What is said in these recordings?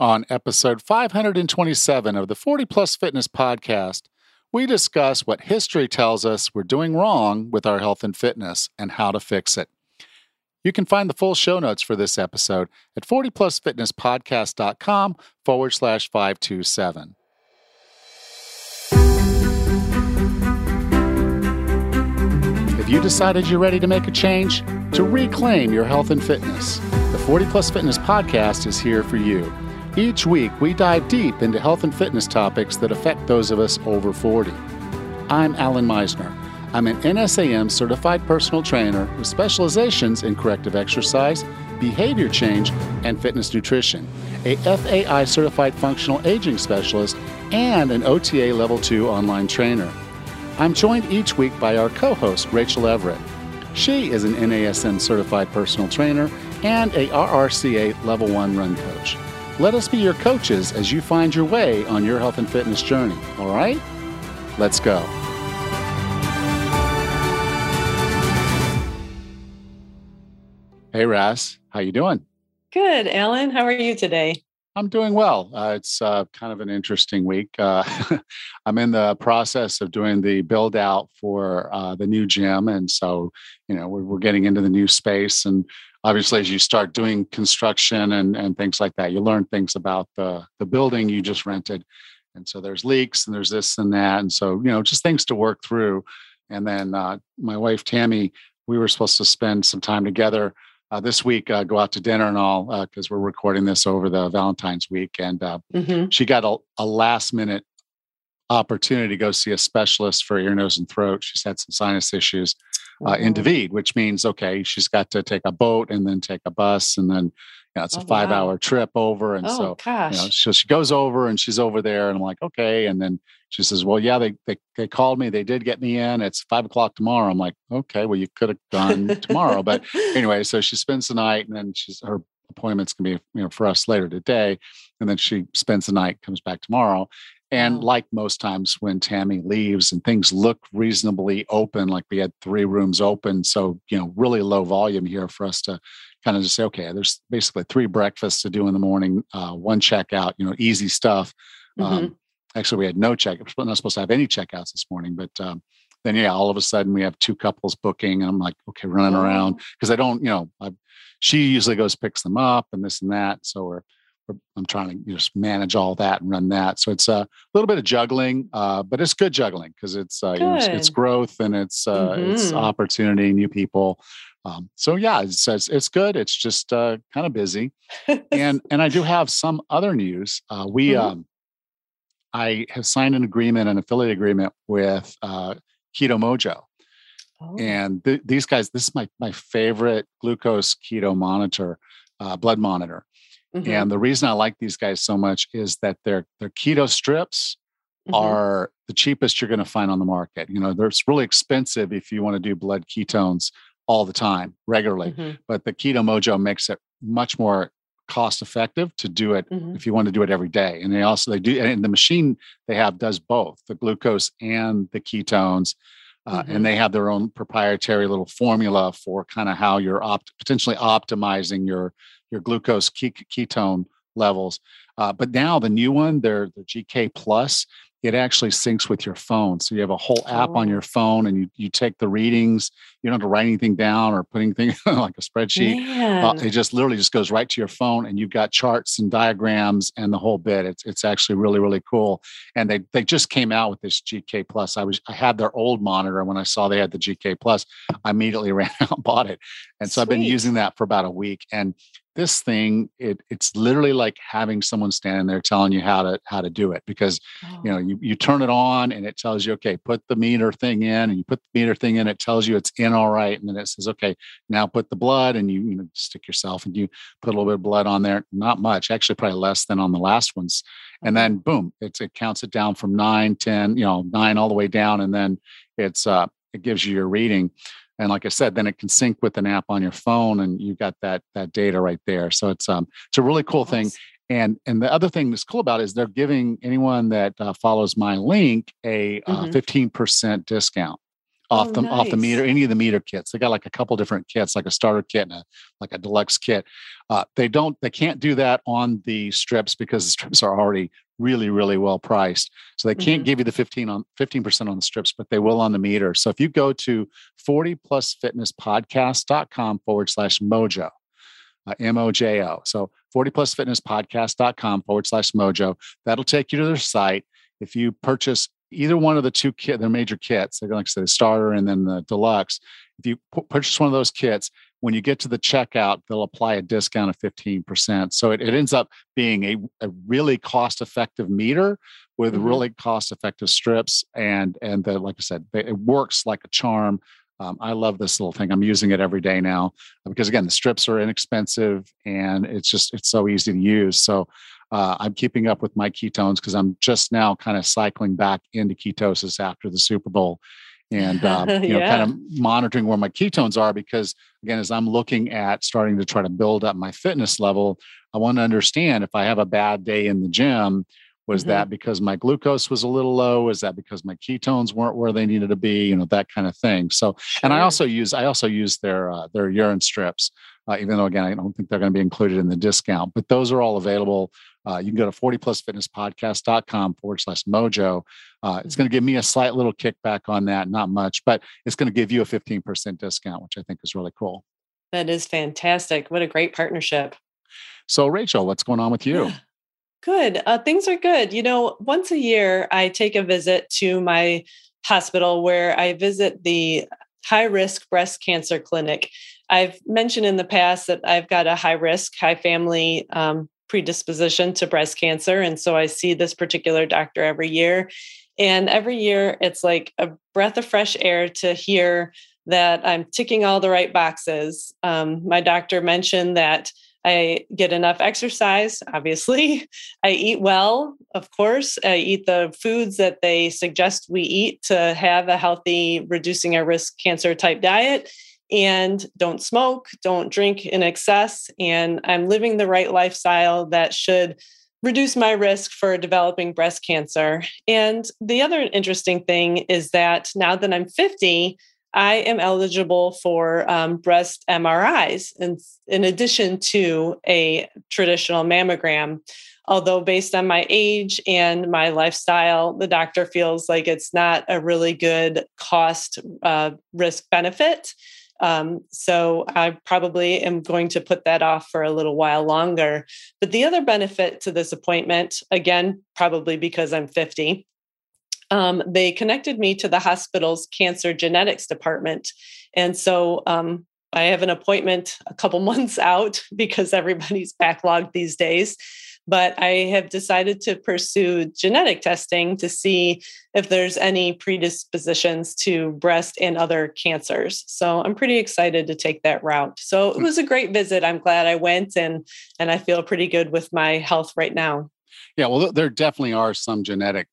On episode 527 of the 40 Plus Fitness podcast, we discuss what history tells us we're doing wrong with our health and fitness and how to fix it. You can find the full show notes for this episode at 40plusfitnesspodcast.com forward slash 527. If you decided you're ready to make a change? To reclaim your health and fitness? The 40 Plus Fitness podcast is here for you. Each week, we dive deep into health and fitness topics that affect those of us over 40. I'm Allan Misner. I'm an NASM certified personal trainer with specializations in corrective exercise, behavior change, and fitness nutrition, a FAI certified functional aging specialist, and an OTA Level 2 online trainer. I'm joined each week by our co host, Rachel Everett. She is an NASM certified personal trainer and a RRCA Level 1 run coach. Let us be your coaches as you find your way on your health and fitness journey. All right? Let's go. Hey, Ras, how you doing? Good, Allan. How are you today? I'm doing well. Uh, it's uh, kind of an interesting week. Uh, I'm in the process of doing the build out for uh, the new gym, and so you know we're, we're, getting into the new space. And obviously as you start doing construction and, and things like that you learn things about the, the building you just rented. And so there's leaks and there's this and that. And so you know just things to work through. And then uh, my wife tammy we were supposed to spend some time together uh, this week uh, go out to dinner and all because uh, we're recording this over the valentine's week. And uh, mm-hmm. she got a, a last minute opportunity to go see a specialist for ear nose and throat she's had some sinus issues uh, in David, which means okay, she's got to take a boat and then take a bus, and then you know, it's a oh, five wow. hour trip over. And oh, so, gosh. you know, so she goes over and she's over there, and I'm like, okay. And then she says, well, yeah, they, they they called me, they did get me in. It's five o'clock tomorrow. I'm like, okay, well, you could have gone tomorrow, but anyway, so she spends the night, and then she's her appointments can be you know for us later today, and then she spends the night, comes back tomorrow, and like most times when Tammy leaves and things look reasonably open, like we had three rooms open, so you know, really low volume here for us to kind of just say, okay, there's basically three breakfasts to do in the morning, uh, one checkout, you know, easy stuff. Mm-hmm. Um, actually, we had no check. We're not supposed to have any checkouts this morning, but um, then yeah, all of a sudden we have two couples booking, and I'm like, okay, running oh. around because I don't, you know, I, she usually goes picks them up and this and that, so we're I'm trying to just manage all that and run that. So it's a little bit of juggling, uh, but it's good juggling because it's, uh, know, it's, it's growth and it's uh, mm-hmm. it's opportunity, new people. Um, so yeah, it's, it's, it's good. It's just uh, kind of busy, and and I do have some other news. Uh, we mm-hmm. um, I have signed an agreement, an affiliate agreement with uh, Keto Mojo. Oh. And th- these guys, this is my my favorite glucose keto monitor, blood monitor Mm-hmm. And the reason I like these guys so much is that their their keto strips mm-hmm. are the cheapest you're going to find on the market. You know, they're really expensive if you want to do blood ketones all the time, regularly. Mm-hmm. But the Keto Mojo makes it much more cost effective to do it mm-hmm. if you want to do it every day. And they also they do and the machine they have does both the glucose and the ketones. Uh, mm-hmm. and they have their own proprietary little formula for kind of how you're opt- potentially optimizing your your glucose ketone levels. Uh, but now the new one, they're the GK Plus, it actually syncs with your phone. So you have a whole app oh. on your phone and you, you take the readings. You don't have to write anything down or put anything like a spreadsheet. Uh, it just literally just goes right to your phone and you've got charts and diagrams and the whole bit. It's it's actually really, really cool. And they they just came out with this GK Plus. I was I had their old monitor when I saw they had the GK Plus, I immediately ran out and bought it. And so Sweet. I've been using that for about a week. And this thing it, it's literally like having someone standing there telling you how to how to do it because oh. you know you, you turn it on and it tells you okay put the meter thing in and you put the meter thing in it tells you it's in all right and then it says okay now put the blood and you you know stick yourself and you put a little bit of blood on there. Not much actually probably less than on the last ones. And then boom it's, it counts it down from nine ten you know nine all the way down and then it's uh it gives you your reading and like i said then it can sync with an app on your phone and you got that that data right there so it's um it's a really cool thing and and the other thing that's cool about it is they're giving anyone that uh, follows my link a uh, mm-hmm. uh, 15% discount off Oh, the off the meter, any of the meter kits. They got like a couple different kits, like a starter kit and a, like a deluxe kit. Uh, they don't, they can't do that on the strips because the strips are already really, really well priced. So they can't Mhm. give you the 15 on 15% on the strips, but they will on the meter. So if you go to 40 plusfitnesspodcast.com forward slash mojo, uh, M-O-J-O. So 40plusfitnesspodcast.com forward slash mojo. That'll take you to their site. If you purchase either one of the two kit, their major kits, they're like I said, the starter and then the deluxe. If you pu- purchase one of those kits, when you get to the checkout, they'll apply a discount of 15%. So it, it ends up being a, a really cost-effective meter with Mhm. really cost-effective strips. And and the, like I said, it works like a charm. Um, I love this little thing. I'm using it every day now because again, the strips are inexpensive and it's just it's so easy to use. So uh, I'm keeping up with my ketones because I'm just now kind of cycling back into ketosis after the Super Bowl, and um, you know, kind of monitoring where my ketones are because again, as I'm looking at starting to try to build up my fitness level, I want to understand if I have a bad day in the gym. Was Mhm. that because my glucose was a little low? Is that because my ketones weren't where they needed to be? You know that kind of thing. So and I also use I also use their uh, their urine strips, uh, even though again I don't think they're going to be included in the discount. But those are all available. Uh, you can go to 40plusfitnesspodcast.com forward slash mojo. Uh, it's going to give me a slight little kickback on that, not much, but it's going to give you a 15% discount, which I think is really cool. That is fantastic. What a great partnership. So, Rachel, what's going on with you? Yeah. Good. Uh, things are good. You know, once a year, I take a visit to my hospital where I visit the high risk breast cancer clinic. I've mentioned in the past that I've got a high risk, high family um, predisposition to breast cancer. And so I see this particular doctor every year. And every year, it's like a breath of fresh air to hear that I'm ticking all the right boxes. Um, my doctor mentioned that I get enough exercise, obviously. I eat well, of course. I eat the foods that they suggest we eat to have a healthy, reducing our risk cancer type diet. And don't smoke, don't drink in excess. And I'm living the right lifestyle that should reduce my risk for developing breast cancer. And the other interesting thing is that now that I'm 50, I am eligible for um, breast MRIs in, in addition to a traditional mammogram. Although, based on my age and my lifestyle, the doctor feels like it's not a really good cost uh, risk benefit. Um, so, I probably am going to put that off for a little while longer. But the other benefit to this appointment, again, probably because I'm 50, um, they connected me to the hospital's cancer genetics department. And so um, I have an appointment a couple months out because everybody's backlogged these days. But I have decided to pursue genetic testing to see if there's any predispositions to breast and other cancers. So I'm pretty excited to take that route. So it was a great visit. I'm glad I went and and I feel pretty good with my health right now. Yeah, well, there definitely are some genetic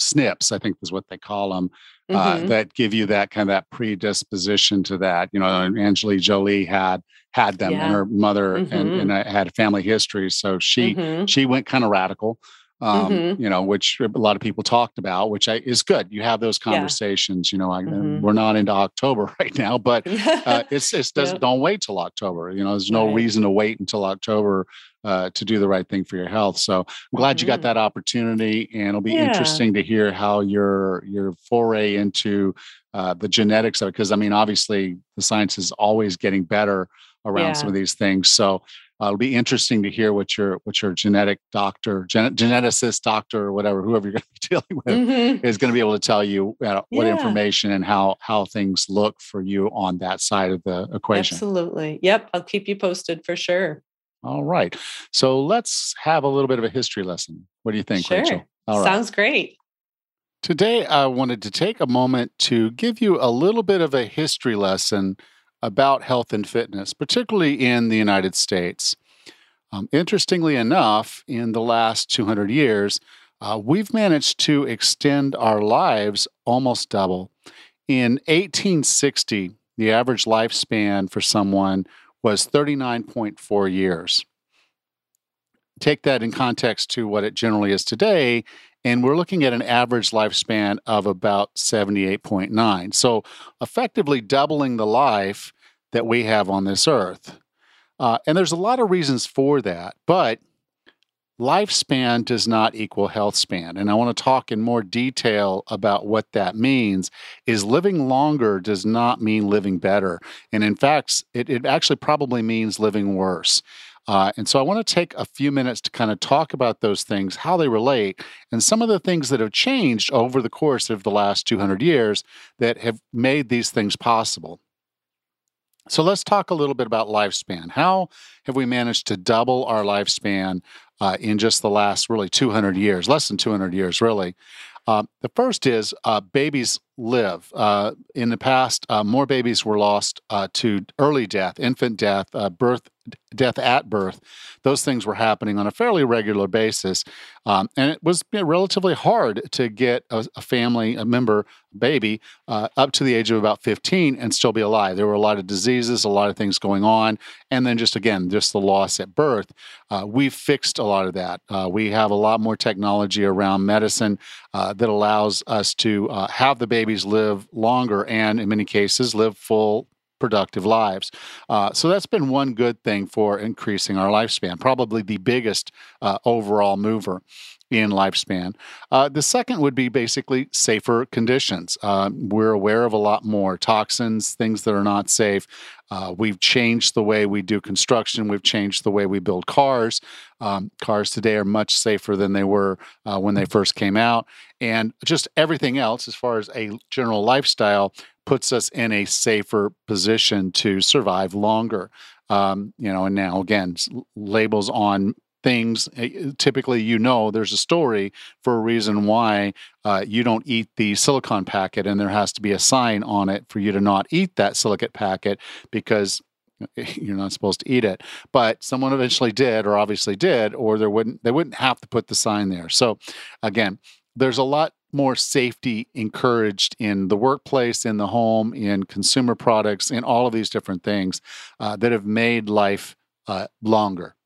SNPs, I think is what they call them, uh, Mhm. that give you that kind of that predisposition to that. You know, Angelina Jolie had had them, Yeah. and her mother and, Mhm. and uh, had a family history, so she Mhm. she went kind of radical. Um, Mhm. you know, which a lot of people talked about, which I, is good. You have those Yeah. conversations. You know, I, Mhm. we're not into October right now, but uh, it's it's Yep. don't wait till October. You know, there's no Right. reason to wait until October uh, to do the right thing for your health. So I'm glad you got Mhm. that opportunity, and it'll be Yeah. interesting to hear how your your foray into uh, the genetics of it. Because I mean, obviously, the science is always getting better around some of these things. So uh, it'll be interesting to hear what your what your genetic doctor, gen- geneticist doctor, or whatever, whoever you're going to be dealing with Mhm. is going to be able to tell you uh, what Yeah. information and how how things look for you on that side of the equation. Absolutely. Yep. I'll keep you posted for sure. All right. So let's have a little bit of a history lesson. What do you think, sure. Rachel? All right. Sounds great. Today, I wanted to take a moment to give you a little bit of a history lesson about health and fitness, particularly in the United States. Um, interestingly enough, in the last 200 years, uh, we've managed to extend our lives almost double. In 1860, the average lifespan for someone was 39.4 years. take that in context to what it generally is today, and we're looking at an average lifespan of about 78.9. So, effectively doubling the life that we have on this earth. Uh, and there's a lot of reasons for that, but lifespan does not equal health span. And I want to talk in more detail about what that means is living longer does not mean living better. And in fact, it, it actually probably means living worse. Uh, and so I want to take a few minutes to kind of talk about those things, how they relate, and some of the things that have changed over the course of the last 200 years that have made these things possible. So let's talk a little bit about lifespan. How have we managed to double our lifespan uh, in just the last really 200 years, less than 200 years, really? Uh, the first is uh, babies live. Uh, in the past, uh, more babies were lost uh, to early death, infant death, uh, birth, death at birth. Those things were happening on a fairly regular basis, um, and it was relatively hard to get a, a family, a member, baby, uh, up to the age of about 15 and still be alive. There were a lot of diseases, a lot of things going on, and then just again, just the loss at birth. Uh, we've fixed a lot of that. We have a lot more technology around medicine that allows us to have the baby babies live longer and, in many cases, live full productive lives. Uh, so that's been one good thing for increasing our lifespan, probably the biggest uh, overall mover in lifespan. Uh, the second would be basically safer conditions. Uh, we're aware of a lot more toxins, things that are not safe. Uh, we've changed the way we do construction. We've changed the way we build cars. Um, cars today are much safer than they were uh, when they first came out. And just everything else, as far as a general lifestyle, puts us in a safer position to survive longer. Um, you know, and now again, labels on things eh, typically you know there's a story for a reason why uh, you don't eat the silicon packet and there has to be a sign on it for you to not eat that silicate packet because you're not supposed to eat it but someone eventually did or obviously did or there wouldn't they wouldn't have to put the sign there so again there's a lot more safety encouraged in the workplace, in the home, in consumer products, in all of these different things uh, that have made life uh, longer.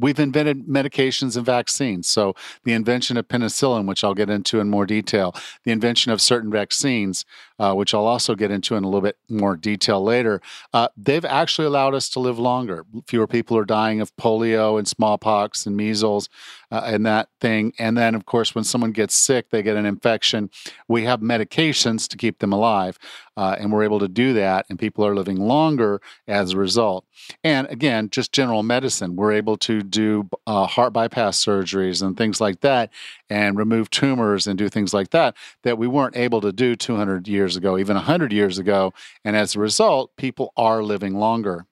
We've invented medications and vaccines. So, the invention of penicillin, which I'll get into in more detail, the invention of certain vaccines, uh, which I'll also get into in a little bit more detail later, uh, they've actually allowed us to live longer. Fewer people are dying of polio and smallpox and measles uh, and that thing. And then, of course, when someone gets sick, they get an infection. We have medications to keep them alive, uh, and we're able to do that, and people are living longer as a result. And again, just general medicine, we're able to do uh, heart bypass surgeries and things like that, and remove tumors and do things like that that we weren't able to do 200 years ago, even 100 years ago. And as a result, people are living longer.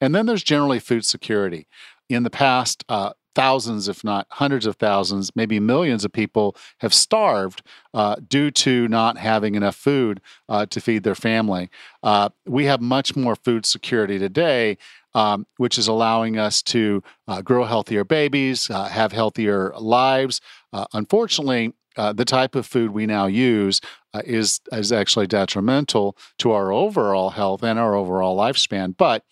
And then there's generally food security. In the past, uh, thousands, if not hundreds of thousands, maybe millions of people have starved uh, due to not having enough food uh, to feed their family. Uh, we have much more food security today, um, which is allowing us to uh, grow healthier babies, uh, have healthier lives. Uh, the type of food we now use is is actually detrimental to our overall health and our overall lifespan. But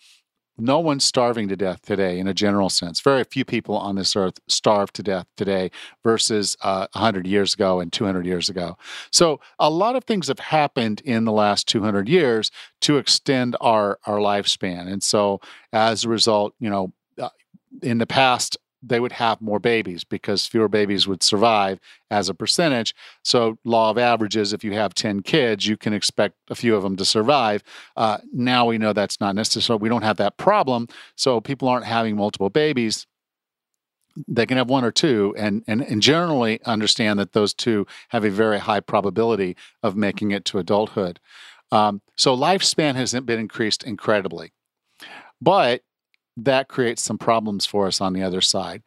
no one's starving to death today in a general sense. Very few people on this earth starve to death today versus uh, 100 years ago and 200 years ago. So, a lot of things have happened in the last 200 years to extend our, our lifespan. And so, as a result, you know, uh, in the past, they would have more babies because fewer babies would survive as a percentage. So, law of averages, if you have 10 kids, you can expect a few of them to survive. Uh, now we know that's not necessary. We don't have that problem. So, people aren't having multiple babies. They can have one or two, and, and, and generally understand that those two have a very high probability of making it to adulthood. Um, so, lifespan hasn't been increased incredibly. But that creates some problems for us on the other side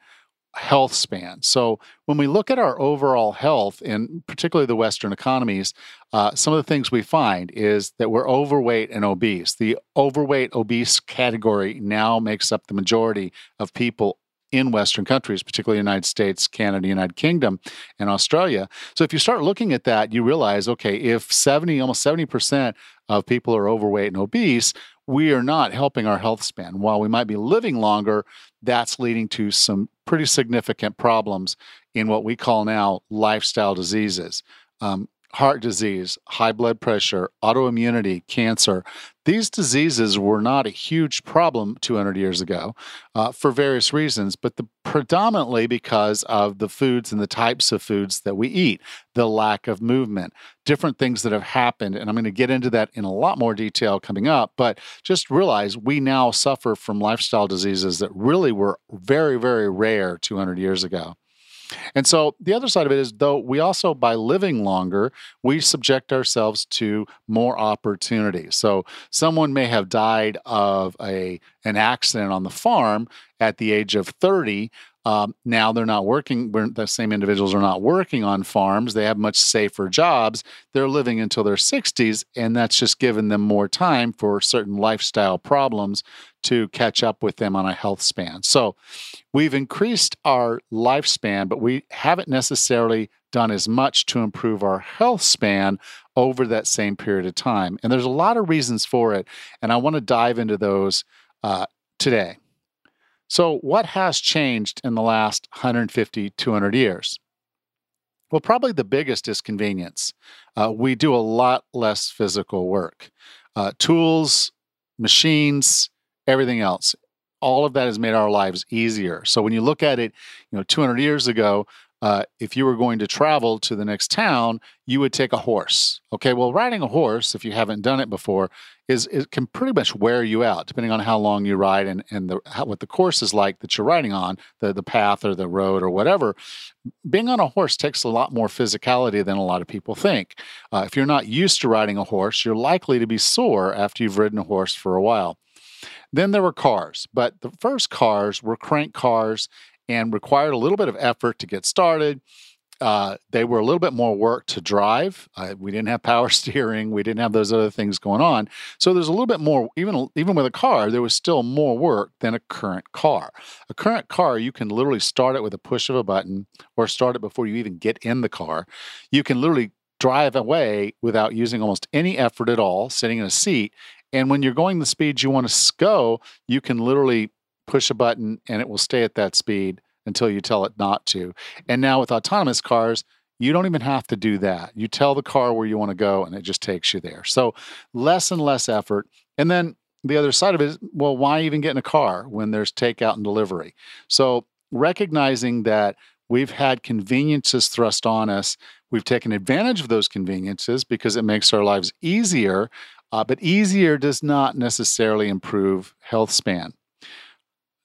health span. So when we look at our overall health, in particularly the Western economies, uh, some of the things we find is that we're overweight and obese. The overweight obese category now makes up the majority of people in Western countries, particularly United States, Canada, United Kingdom, and Australia. So if you start looking at that, you realize, okay, if 70, almost 70% of people are overweight and obese, we are not helping our health span. While we might be living longer, that's leading to some pretty significant problems in what we call now lifestyle diseases. Um, heart disease, high blood pressure, autoimmunity, cancer. These diseases were not a huge problem 200 years ago uh, for various reasons, but the, predominantly because of the foods and the types of foods that we eat, the lack of movement, different things that have happened. And I'm going to get into that in a lot more detail coming up. But just realize we now suffer from lifestyle diseases that really were very, very rare 200 years ago. And so the other side of it is, though, we also, by living longer, we subject ourselves to more opportunity. So someone may have died of a an accident on the farm at the age of 30 um, now they're not working. The same individuals are not working on farms. They have much safer jobs. They're living until their 60s, and that's just given them more time for certain lifestyle problems to catch up with them on a health span. So we've increased our lifespan, but we haven't necessarily done as much to improve our health span over that same period of time. And there's a lot of reasons for it, and I want to dive into those uh, today. So, what has changed in the last 150, 200 years? Well, probably the biggest is convenience. Uh, we do a lot less physical work. Uh, tools, machines, everything else, all of that has made our lives easier. So when you look at it, you know, 200 years ago, uh, if you were going to travel to the next town, you would take a horse. Okay, well, riding a horse, if you haven't done it before, is it can pretty much wear you out, depending on how long you ride and and the how, what the course is like that you're riding on, the the path or the road or whatever. Being on a horse takes a lot more physicality than a lot of people think. Uh, if you're not used to riding a horse, you're likely to be sore after you've ridden a horse for a while. Then there were cars, but the first cars were crank cars and required a little bit of effort to get started. Uh, they were a little bit more work to drive. Uh, we didn't have power steering. We didn't have those other things going on. So there's a little bit more. Even even with a car, there was still more work than a current car. A current car, you can literally start it with a push of a button, or start it before you even get in the car. You can literally drive away without using almost any effort at all, sitting in a seat. And when you're going the speed you want to go, you can literally push a button and it will stay at that speed until you tell it not to. And now with autonomous cars, you don't even have to do that. You tell the car where you want to go and it just takes you there. So less and less effort. And then the other side of it is well, why even get in a car when there's takeout and delivery? So recognizing that we've had conveniences thrust on us, we've taken advantage of those conveniences because it makes our lives easier. Uh, but easier does not necessarily improve health span.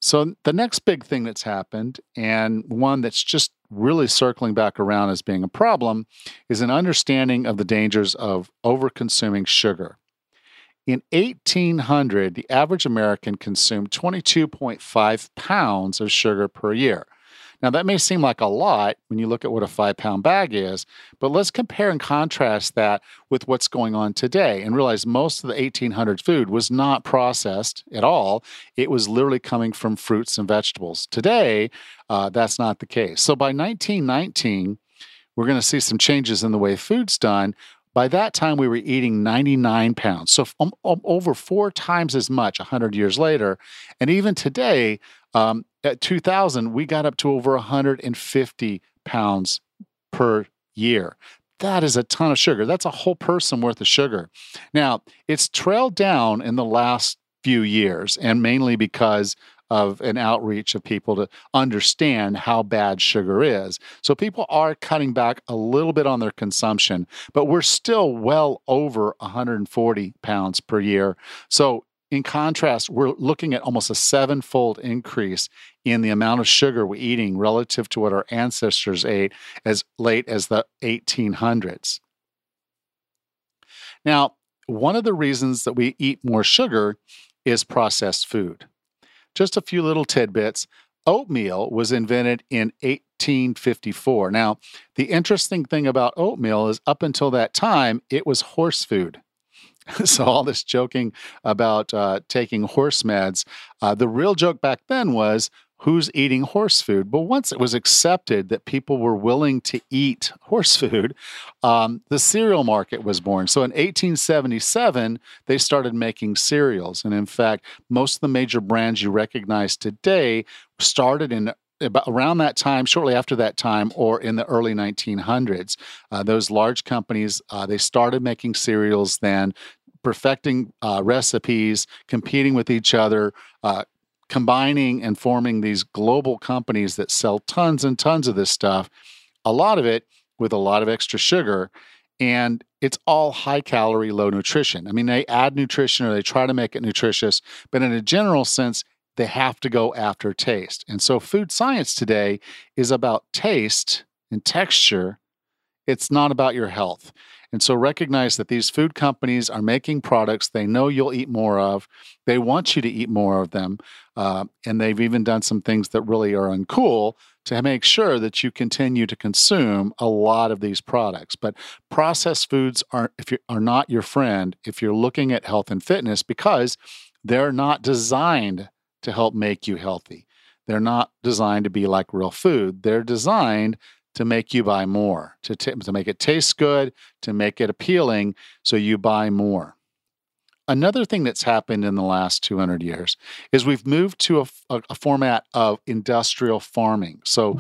So, the next big thing that's happened, and one that's just really circling back around as being a problem, is an understanding of the dangers of overconsuming sugar. In 1800, the average American consumed 22.5 pounds of sugar per year. Now, that may seem like a lot when you look at what a five pound bag is, but let's compare and contrast that with what's going on today and realize most of the 1800s food was not processed at all. It was literally coming from fruits and vegetables. Today, uh, that's not the case. So by 1919, we're going to see some changes in the way food's done. By that time, we were eating 99 pounds, so um, um, over four times as much 100 years later. And even today, um, at 2000, we got up to over 150 pounds per year. That is a ton of sugar. That's a whole person worth of sugar. Now, it's trailed down in the last few years, and mainly because of an outreach of people to understand how bad sugar is. So people are cutting back a little bit on their consumption, but we're still well over 140 pounds per year. So in contrast, we're looking at almost a sevenfold increase in the amount of sugar we're eating relative to what our ancestors ate as late as the 1800s. Now, one of the reasons that we eat more sugar is processed food. Just a few little tidbits. Oatmeal was invented in 1854. Now, the interesting thing about oatmeal is up until that time, it was horse food. so all this joking about uh, taking horse meds, uh, the real joke back then was who's eating horse food. But once it was accepted that people were willing to eat horse food, um, the cereal market was born. So in 1877, they started making cereals. And in fact, most of the major brands you recognize today started in about around that time, shortly after that time, or in the early 1900s. Uh, those large companies uh, they started making cereals then, perfecting uh, recipes, competing with each other, uh, combining and forming these global companies that sell tons and tons of this stuff, a lot of it with a lot of extra sugar. And it's all high calorie, low nutrition. I mean, they add nutrition or they try to make it nutritious, but in a general sense, they have to go after taste. And so, food science today is about taste and texture. It's not about your health. And so recognize that these food companies are making products they know you'll eat more of. They want you to eat more of them. Uh, and they've even done some things that really are uncool to make sure that you continue to consume a lot of these products. But processed foods are, if you, are not your friend if you're looking at health and fitness because they're not designed to help make you healthy. They're not designed to be like real food. They're designed to make you buy more, to, t- to make it taste good, to make it appealing, so you buy more. Another thing that's happened in the last 200 years is we've moved to a, a, a format of industrial farming. So,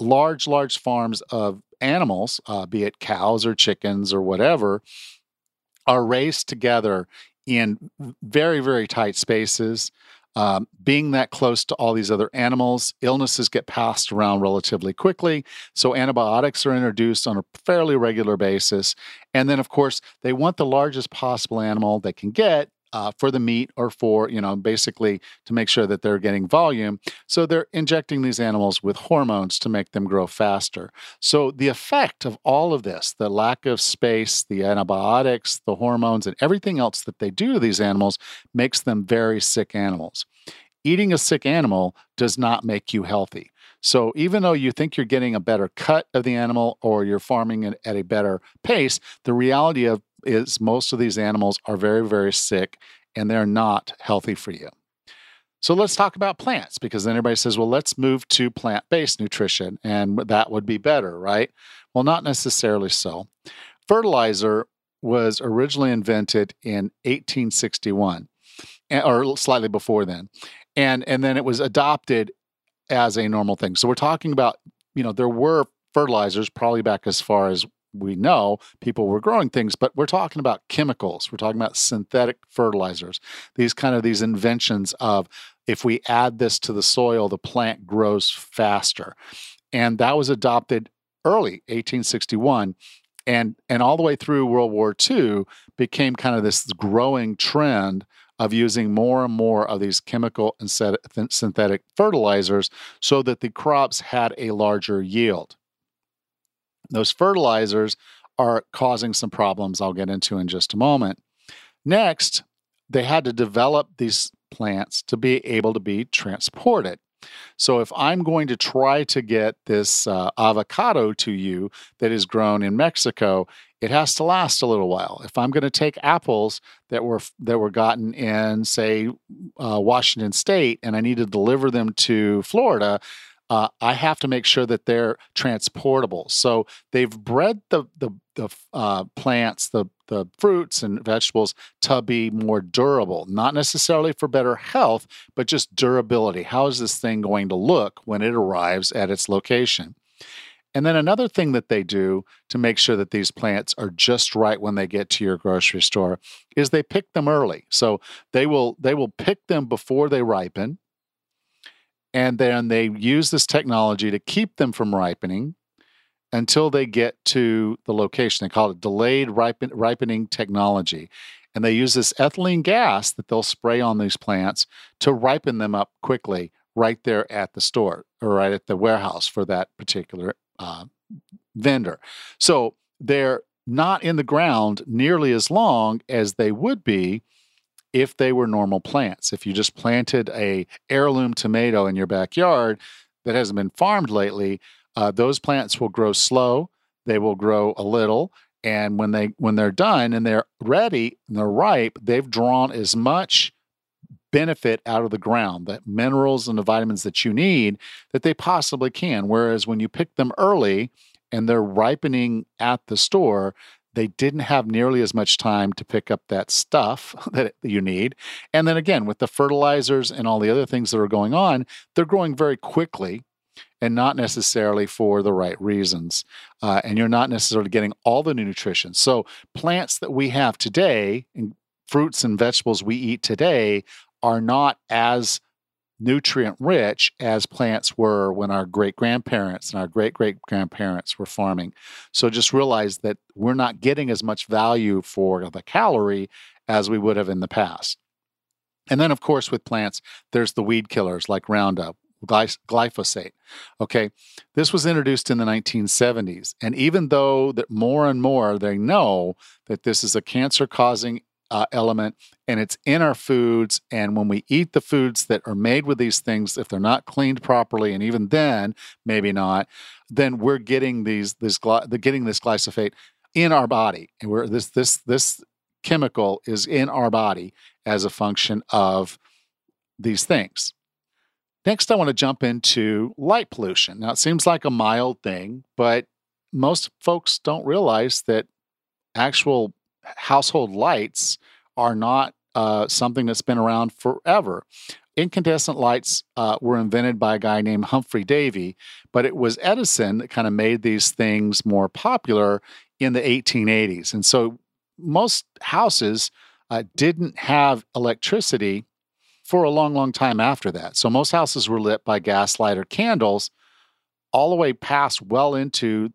large, large farms of animals, uh, be it cows or chickens or whatever, are raised together in very, very tight spaces. Um, being that close to all these other animals, illnesses get passed around relatively quickly. So antibiotics are introduced on a fairly regular basis. And then, of course, they want the largest possible animal they can get uh, for the meat or for, you know, basically to make sure that they're getting volume. So they're injecting these animals with hormones to make them grow faster. So the effect of all of this, the lack of space, the antibiotics, the hormones, and everything else that they do to these animals makes them very sick animals. Eating a sick animal does not make you healthy. So even though you think you're getting a better cut of the animal or you're farming it at a better pace, the reality of is most of these animals are very, very sick and they're not healthy for you. So let's talk about plants because then everybody says, well, let's move to plant based nutrition and that would be better, right? Well, not necessarily so. Fertilizer was originally invented in 1861 or slightly before then. And, and then it was adopted as a normal thing. So we're talking about, you know, there were fertilizers probably back as far as we know people were growing things but we're talking about chemicals. We're talking about synthetic fertilizers these kind of these inventions of if we add this to the soil the plant grows faster. And that was adopted early 1861 and and all the way through world war ii became kind of this growing trend of using more and more of these chemical and synthetic fertilizers so that the crops had a larger yield those fertilizers are causing some problems I'll get into in just a moment. Next, they had to develop these plants to be able to be transported. So, if I'm going to try to get this uh, avocado to you that is grown in Mexico, it has to last a little while. If I'm going to take apples that were that were gotten in, say, uh, Washington State, and I need to deliver them to Florida, uh, I have to make sure that they're transportable. So they've bred the the, the uh, plants, the the fruits and vegetables to be more durable, not necessarily for better health, but just durability. How is this thing going to look when it arrives at its location? And then another thing that they do to make sure that these plants are just right when they get to your grocery store is they pick them early. So they will they will pick them before they ripen and then they use this technology to keep them from ripening until they get to the location. They call it delayed ripen- ripening technology. And they use this ethylene gas that they'll spray on these plants to ripen them up quickly right there at the store or right at the warehouse for that particular uh, vendor. So they're not in the ground nearly as long as they would be if they were normal plants. If you just planted a heirloom tomato in your backyard that hasn't been farmed lately, uh, those plants will grow slow. They will grow a little, and when they when they're done and they're ready and they're ripe, they've drawn as much benefit out of the ground, the minerals and the vitamins that you need, that they possibly can. Whereas when you pick them early and they're ripening at the store, they didn't have nearly as much time to pick up that stuff that you need. And then again, with the fertilizers and all the other things that are going on, they're growing very quickly and not necessarily for the right reasons. Uh, and you're not necessarily getting all the new nutrition. So, plants that we have today, and fruits and vegetables we eat today, are not as nutrient rich as plants were when our great grandparents and our great great grandparents were farming. So just realize that we're not getting as much value for the calorie as we would have in the past. And then, of course, with plants, there's the weed killers like Roundup, glyphosate. Okay, this was introduced in the 1970s, and even though that more and more they know that this is a cancer-causing uh, element and it's in our foods. And when we eat the foods that are made with these things, if they're not cleaned properly, and even then, maybe not, then we're getting these this the getting this glyphosate in our body, and we're this this this chemical is in our body as a function of these things. Next, I want to jump into light pollution. Now, it seems like a mild thing, but most folks don't realize that actual household lights are not uh, something that's been around forever. Incandescent lights uh, were invented by a guy named Humphrey Davy, but it was Edison that kind of made these things more popular in the 1880s. And so most houses uh, didn't have electricity for a long, long time after that. So most houses were lit by gaslight or candles all the way past well into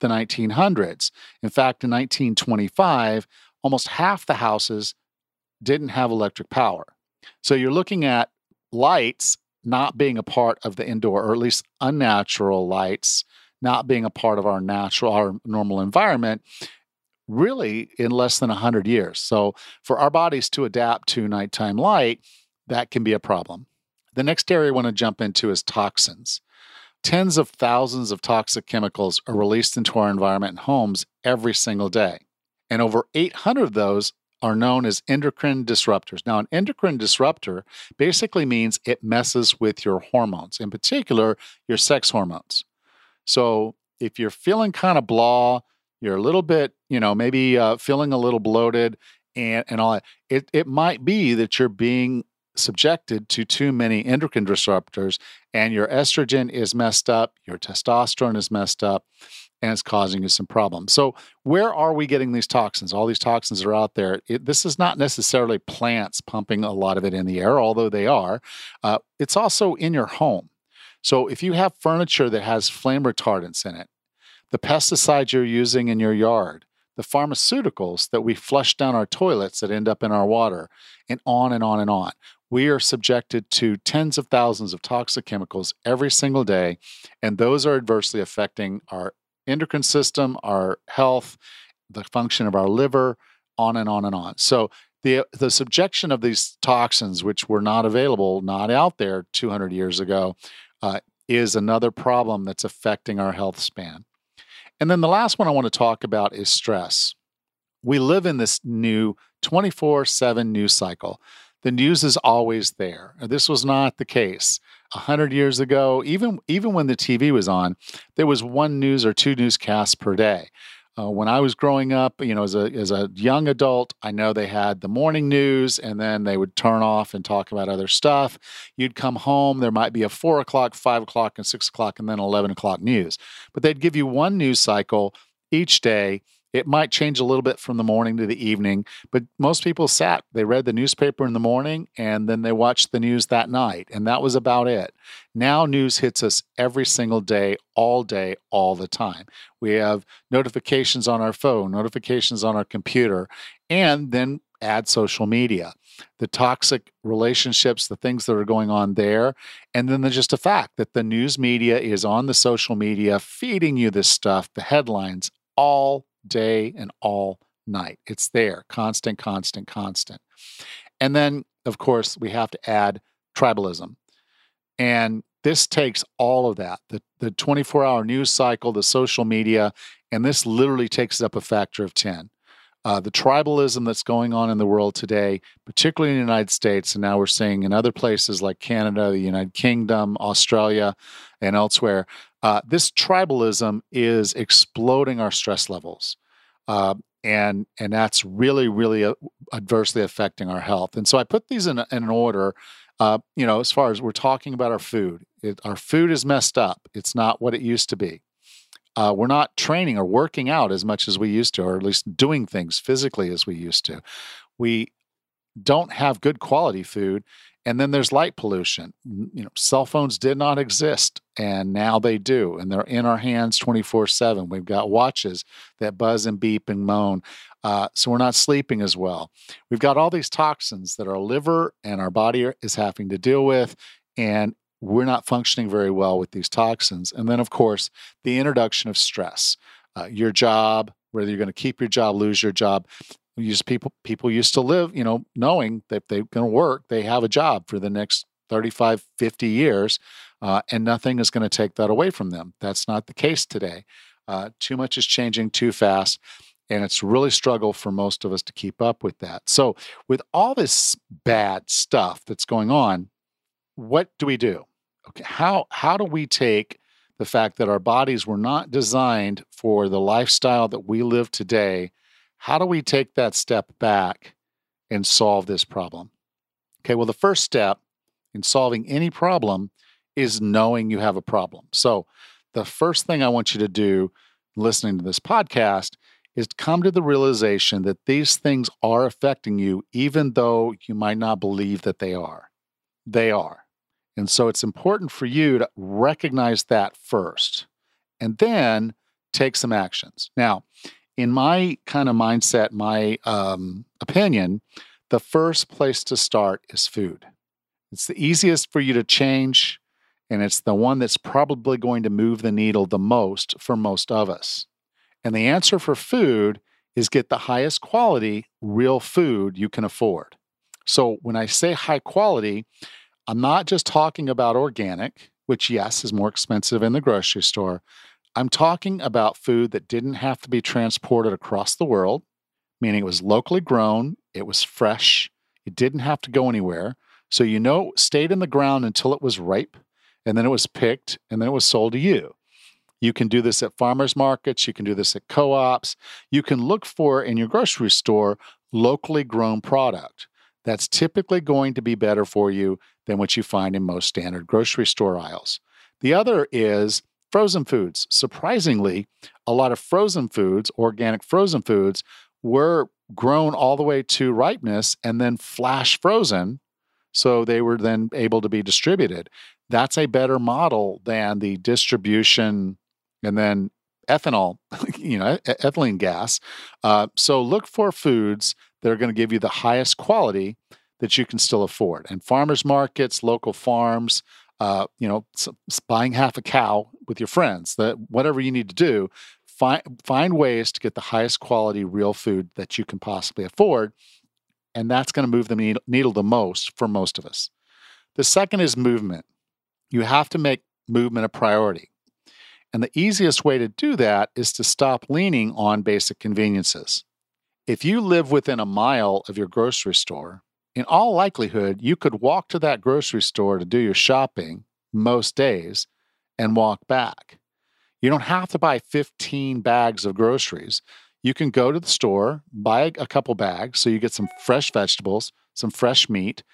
the 1900s. In fact, in 1925, almost half the houses didn't have electric power. So you're looking at lights not being a part of the indoor, or at least unnatural lights not being a part of our natural, our normal environment, really in less than 100 years. So for our bodies to adapt to nighttime light, that can be a problem. The next area I want to jump into is toxins. Tens of thousands of toxic chemicals are released into our environment and homes every single day. And over 800 of those are known as endocrine disruptors. Now, an endocrine disruptor basically means it messes with your hormones, in particular, your sex hormones. So, if you're feeling kind of blah, you're a little bit, you know, maybe uh, feeling a little bloated and, and all that, it, it might be that you're being subjected to too many endocrine disruptors and your estrogen is messed up, your testosterone is messed up, and it's causing you some problems. So, where are we getting these toxins? All these toxins are out there. It, this is not necessarily plants pumping a lot of it in the air, although they are. Uh, it's also in your home. So, if you have furniture that has flame retardants in it, the pesticides you're using in your yard, the pharmaceuticals that we flush down our toilets that end up in our water, and on and on and on we are subjected to tens of thousands of toxic chemicals every single day, and those are adversely affecting our endocrine system, our health, the function of our liver, on and on and on. So the the subjection of these toxins, which were not available, not out there 200 years ago, uh, is another problem that's affecting our health span. And then the last one I want to talk about is stress. We live in this new 24 7 news cycle the news is always there. This was not the case. A hundred years ago, even even when the TV was on, there was one news or two newscasts per day. Uh, when I was growing up, you know, as a as a young adult, I know they had the morning news, and then they would turn off and talk about other stuff. You'd come home, there might be a four o'clock, five o'clock, and six o'clock, and then eleven o'clock news. But they'd give you one news cycle each day it might change a little bit from the morning to the evening, but most people sat, they read the newspaper in the morning and then they watched the news that night, and that was about it. Now, news hits us every single day, all day, all the time. We have notifications on our phone, notifications on our computer, and then add social media the toxic relationships, the things that are going on there. And then there's just a fact that the news media is on the social media feeding you this stuff, the headlines all day and all night. It's there, constant, constant, constant. And then, of course, we have to add tribalism. And this takes all of that the, the 24 hour news cycle, the social media, and this literally takes it up a factor of 10. Uh, the tribalism that's going on in the world today, particularly in the United States, and now we're seeing in other places like Canada, the United Kingdom, Australia, and elsewhere, uh, this tribalism is exploding our stress levels. Uh, and and that's really really uh, adversely affecting our health. And so I put these in, in an order. Uh, you know, as far as we're talking about our food, it, our food is messed up. It's not what it used to be uh, we're not training or working out as much as we used to, or at least doing things physically as we used to. We don't have good quality food. And then there's light pollution. You know, cell phones did not exist, and now they do, and they're in our hands 24 7. We've got watches that buzz and beep and moan. Uh, so we're not sleeping as well. We've got all these toxins that our liver and our body is having to deal with. And we're not functioning very well with these toxins. And then, of course, the introduction of stress. Uh, your job, whether you're going to keep your job, lose your job. Used people people used to live, you know, knowing that they're going to work, they have a job for the next 35, 50 years, uh, and nothing is going to take that away from them. That's not the case today. Uh, too much is changing too fast, and it's really struggle for most of us to keep up with that. So, with all this bad stuff that's going on, what do we do? okay, how how do we take the fact that our bodies were not designed for the lifestyle that we live today? How do we take that step back and solve this problem? Okay, well, the first step in solving any problem is knowing you have a problem. So, the first thing I want you to do listening to this podcast is to come to the realization that these things are affecting you, even though you might not believe that they are. They are. And so it's important for you to recognize that first and then take some actions. Now, in my kind of mindset, my um, opinion, the first place to start is food. It's the easiest for you to change, and it's the one that's probably going to move the needle the most for most of us. And the answer for food is get the highest quality real food you can afford. So when I say high quality, I'm not just talking about organic, which, yes, is more expensive in the grocery store. I'm talking about food that didn't have to be transported across the world, meaning it was locally grown, it was fresh, it didn't have to go anywhere. So, you know, it stayed in the ground until it was ripe, and then it was picked, and then it was sold to you. You can do this at farmers markets, you can do this at co ops. You can look for in your grocery store locally grown product that's typically going to be better for you than what you find in most standard grocery store aisles. The other is frozen foods. Surprisingly, a lot of frozen foods, organic frozen foods, were grown all the way to ripeness and then flash frozen. So they were then able to be distributed. That's a better model than the distribution and then ethanol, you know, ethylene gas. Uh, so look for foods that are going to give you the highest quality that you can still afford. And farmers markets, local farms, uh, you know, buying half a cow with your friends, that whatever you need to do, find find ways to get the highest quality real food that you can possibly afford, and that's going to move the needle, needle the most for most of us. The second is movement. You have to make movement a priority. And the easiest way to do that is to stop leaning on basic conveniences. If you live within a mile of your grocery store, in all likelihood, you could walk to that grocery store to do your shopping most days and walk back. You don't have to buy 15 bags of groceries. You can go to the store, buy a couple bags so you get some fresh vegetables, some fresh meat,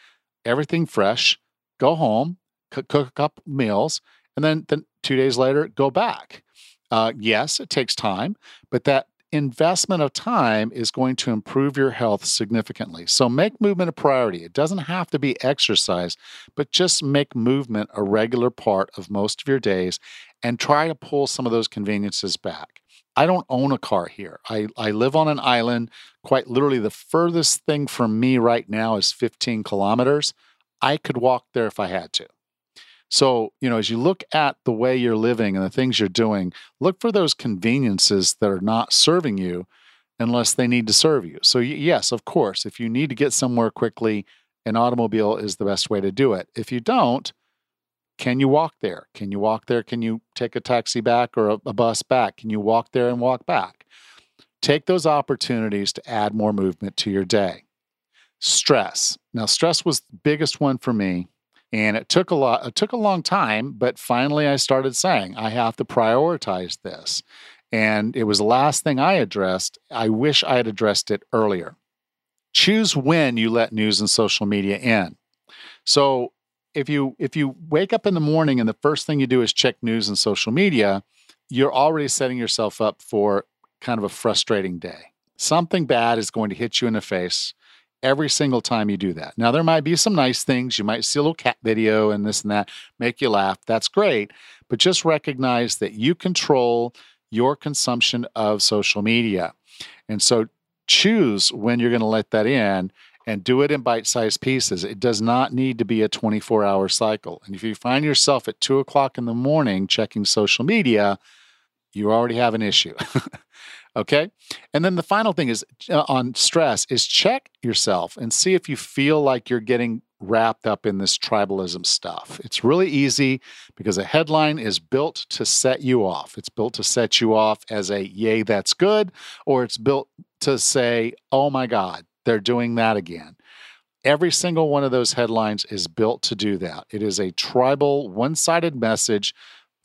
everything fresh, go home, cook, a couple meals, and then, then two days later, go back. Uh, yes, it takes time, but that investment of time is going to improve your health significantly. So make movement a priority. It doesn't have to be exercise, but just make movement a regular part of most of your days and try to pull some of those conveniences back. I don't own a car here. I, I live on an island. Quite literally, the furthest thing from me right now is 15 kilometers. I could walk there if I had to. So, you know, as you look at the way you're living and the things you're doing, look for those conveniences that are not serving you unless they need to serve you. So, yes, of course, if you need to get somewhere quickly, an automobile is the best way to do it. If you don't, can you walk there? Can you walk there? Can you take a taxi back or a, a bus back? Can you walk there and walk back? take those opportunities to add more movement to your day. Stress. Now, stress was the biggest one for me. And it took a lot, it took a long time, but finally I started saying, I have to prioritize this. And it was the last thing I addressed. I wish I had addressed it earlier. Choose when you let news and social media in. So if you if you wake up in the morning and the first thing you do is check news and social media, you're already setting yourself up for kind of a frustrating day. Something bad is going to hit you in the face every single time you do that. Now, there might be some nice things. You might see a little cat video and this and that, make you laugh. That's great. But just recognize that you control your consumption of social media. And so choose when you're going to let that in and do it in bite sized pieces. It does not need to be a 24 hour cycle. And if you find yourself at two o'clock in the morning checking social media, you already have an issue. Okay. And then the final thing is uh, on stress is check yourself and see if you feel like you're getting wrapped up in this tribalism stuff. It's really easy because a headline is built to set you off. It's built to set you off as a yay, that's good, or it's built to say, oh my God, they're doing that again. Every single one of those headlines is built to do that. It is a tribal, one sided message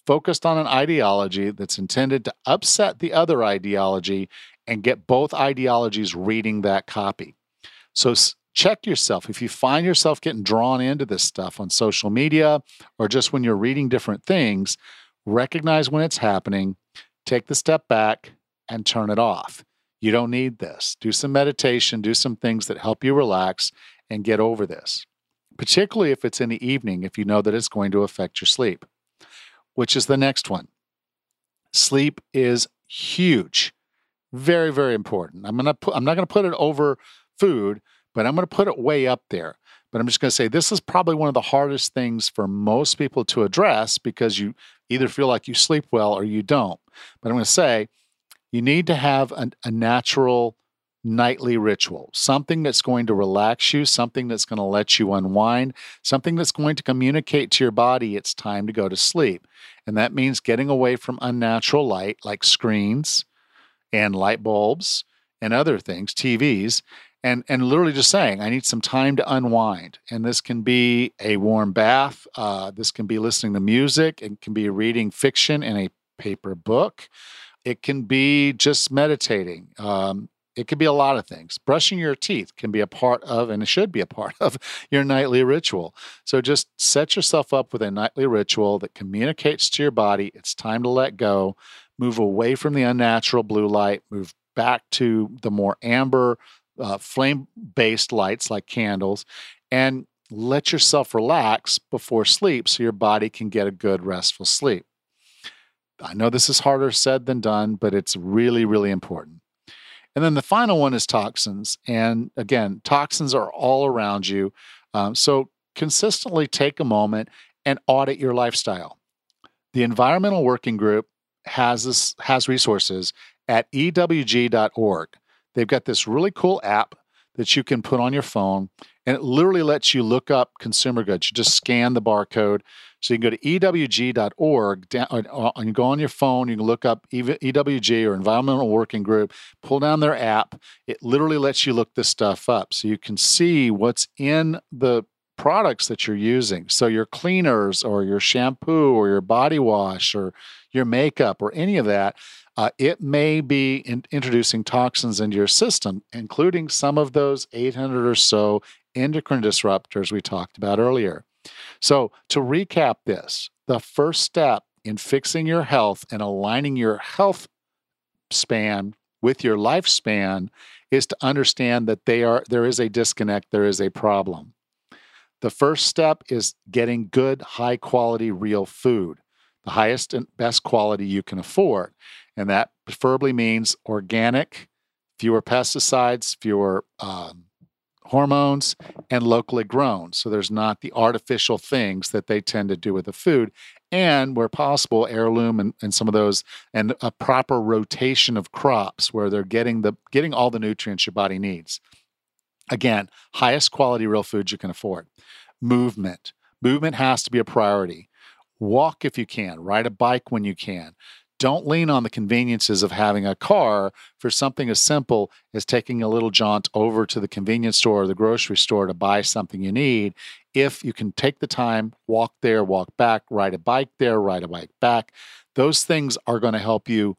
focused on an ideology that's intended to upset the other ideology and get both ideologies reading that copy. So check yourself. If you find yourself getting drawn into this stuff on social media or just when you're reading different things, recognize when it's happening, take the step back, and turn it off. You don't need this. Do some meditation, do some things that help you relax and get over this, particularly if it's in the evening, if you know that it's going to affect your sleep which is the next one. Sleep is huge. Very, very important. I'm gonna put I'm not gonna put it over food, but I'm gonna put it way up there. But I'm just gonna say this is probably one of the hardest things for most people to address because you either feel like you sleep well or you don't. But I'm gonna say you need to have a, a natural nightly ritual, something that's going to relax you, something that's going to let you unwind, something that's going to communicate to your body it's time to go to sleep. And that means getting away from unnatural light like screens and light bulbs and other things, TVs, and, and literally just saying, I need some time to unwind. And this can be a warm bath, uh, this can be listening to music, it can be reading fiction in a paper book. It can be just meditating. Um, it could be a lot of things. Brushing your teeth can be a part of, and it should be a part of, your nightly ritual. So just set yourself up with a nightly ritual that communicates to your body it's time to let go, move away from the unnatural blue light, move back to the more amber, uh, flame based lights like candles, and let yourself relax before sleep so your body can get a good, restful sleep. I know this is harder said than done, but it's really, really important. And then the final one is toxins. And again, toxins are all around you. Um, so consistently take a moment and audit your lifestyle. The Environmental Working Group has this has resources at ewg.org. They've got this really cool app that you can put on your phone and it literally lets you look up consumer goods. You just scan the barcode so you can go to ewg.org and you go on your phone, you can look up EWG or Environmental Working Group, pull down their app. It literally lets you look this stuff up so you can see what's in the products that you're using. So your cleaners or your shampoo or your body wash or your makeup or any of that, uh, it may be in- introducing toxins into your system, including some of those 800 or so endocrine disruptors we talked about earlier. So, to recap this, the first step in fixing your health and aligning your health span with your lifespan is to understand that they are there is a disconnect, there is a problem. The first step is getting good, high quality, real food, the highest and best quality you can afford. And that preferably means organic, fewer pesticides, fewer um, hormones and locally grown. So there's not the artificial things that they tend to do with the food. And where possible, heirloom and, and some of those, and a proper rotation of crops where they're getting the getting all the nutrients your body needs. Again, highest quality real foods you can afford. Movement. Movement has to be a priority. Walk if you can, ride a bike when you can. Don't lean on the conveniences of having a car for something as simple as taking a little jaunt over to the convenience store or the grocery store to buy something you need. If you can take the time, walk there, walk back, ride a bike there, ride a bike back, those things are going to help you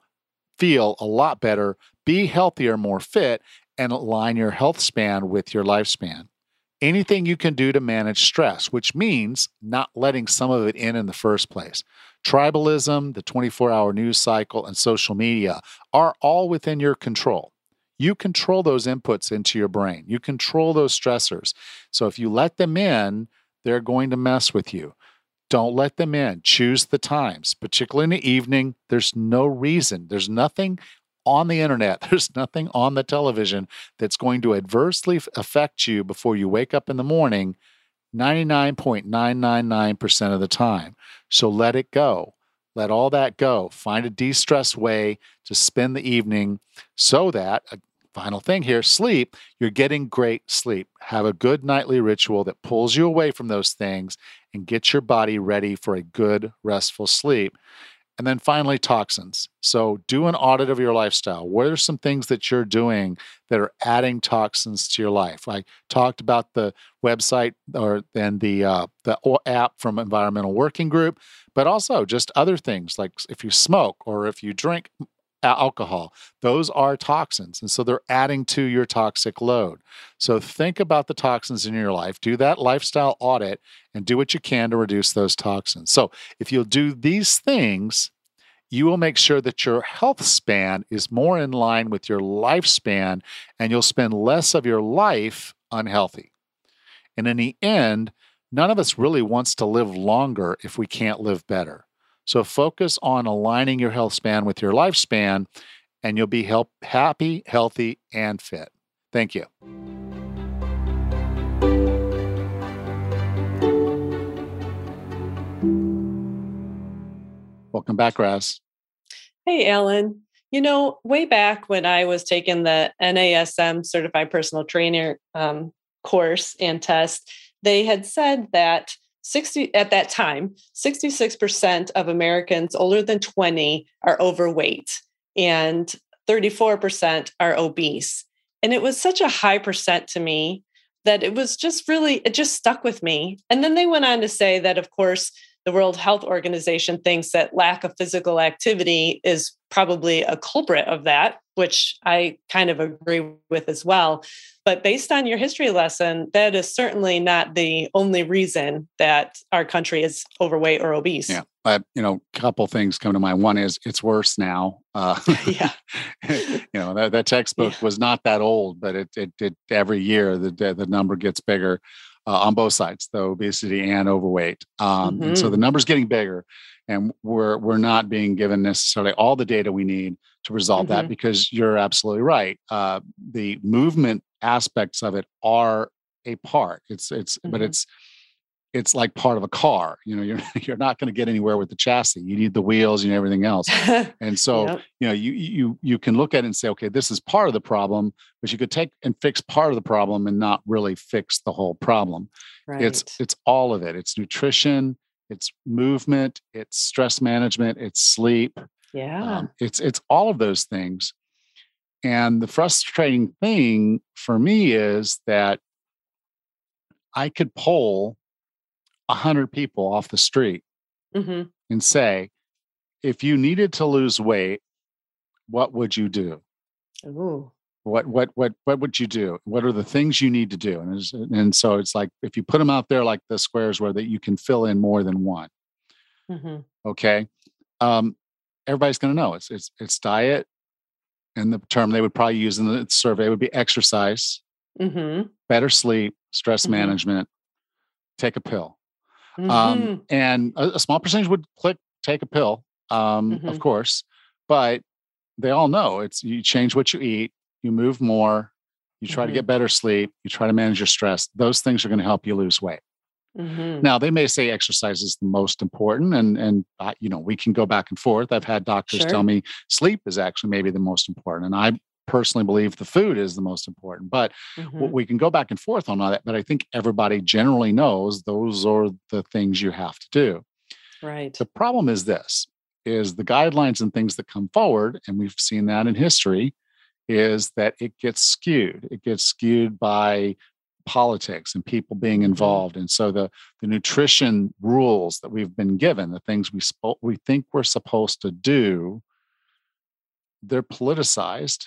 feel a lot better, be healthier, more fit, and align your health span with your lifespan. Anything you can do to manage stress, which means not letting some of it in in the first place. Tribalism, the 24 hour news cycle, and social media are all within your control. You control those inputs into your brain, you control those stressors. So if you let them in, they're going to mess with you. Don't let them in. Choose the times, particularly in the evening. There's no reason, there's nothing on the internet, there's nothing on the television that's going to adversely affect you before you wake up in the morning 99.999% of the time. So let it go. Let all that go. Find a de stress way to spend the evening so that, a final thing here, sleep, you're getting great sleep. Have a good nightly ritual that pulls you away from those things and gets your body ready for a good, restful sleep. And then finally, toxins. So do an audit of your lifestyle. What are some things that you're doing that are adding toxins to your life? I talked about the website or then the uh, the app from Environmental Working Group, but also just other things like if you smoke or if you drink alcohol. Those are toxins. And so they're adding to your toxic load. So think about the toxins in your life, do that lifestyle audit, and do what you can to reduce those toxins. So if you'll do these things, you will make sure that your health span is more in line with your lifespan and you'll spend less of your life unhealthy. And in the end, none of us really wants to live longer if we can't live better. So focus on aligning your health span with your lifespan, and you'll be help, happy, healthy, and fit. Thank you. Welcome back, Raz. Hey, Allan. You know, way back when I was taking the NASM Certified Personal Trainer um, course and test, they had said that 60 at that time 66% of americans older than 20 are overweight and 34% are obese. And it was such a high percent to me that it was just really it just stuck with me. And then they went on to say that of course the world health organization thinks that lack of physical activity is probably a culprit of that which i kind of agree with as well but based on your history lesson, that is certainly not the only reason that our country is overweight or obese. Yeah. Uh, you know, a couple things come to mind. One is it's worse now. Uh, yeah. you know, that, that textbook yeah. was not that old, but it, it, it every year the, the number gets bigger uh, on both sides, the obesity and overweight. Um, mm-hmm. And so the mm-hmm. number's getting bigger and we're we're not being given necessarily all the data we need to resolve mm-hmm. that because you're absolutely right uh, the movement aspects of it are a part. It's it's mm-hmm. but it's it's like part of a car. You know, you're you're not going to get anywhere with the chassis. You need the wheels and everything else. and so, yep. you know, you you you can look at it and say, okay, this is part of the problem, but you could take and fix part of the problem and not really fix the whole problem. Right. It's it's all of it. It's nutrition, it's movement, it's stress management, it's sleep. Yeah. Um, it's it's all of those things. And the frustrating thing for me is that I could poll 100 people off the street mm-hmm. and say, if you needed to lose weight, what would you do? Ooh. What what what what would you do? What are the things you need to do? And and so it's like if you put them out there like the squares where that you can fill in more than one. Mm-hmm. Okay, um, everybody's going to know it's it's it's diet, and the term they would probably use in the survey would be exercise, mm-hmm. better sleep, stress mm-hmm. management, take a pill. Um, mm-hmm. And a, a, small percentage would click take a pill, um, of mm-hmm. course, but they all know it's you change what you eat, you move more, you try to get mm-hmm. better sleep, you try to manage your stress. Those things are going to help you lose weight. Mm-hmm. Now they may say exercise is the most important, and and uh, you know we can go back and forth. I've had doctors sure. tell me sleep is actually maybe the most important, and I personally believe the food is the most important. But mm-hmm. we can go back and forth on all that. But I think everybody generally knows those are the things you have to do. Right. The problem is this: is the guidelines and things that come forward, and we've seen that in history, is that it gets skewed. It gets skewed by politics and people being Mm-hmm. involved. And so the the nutrition rules that we've been given, the things we we think we're supposed to do, they're politicized,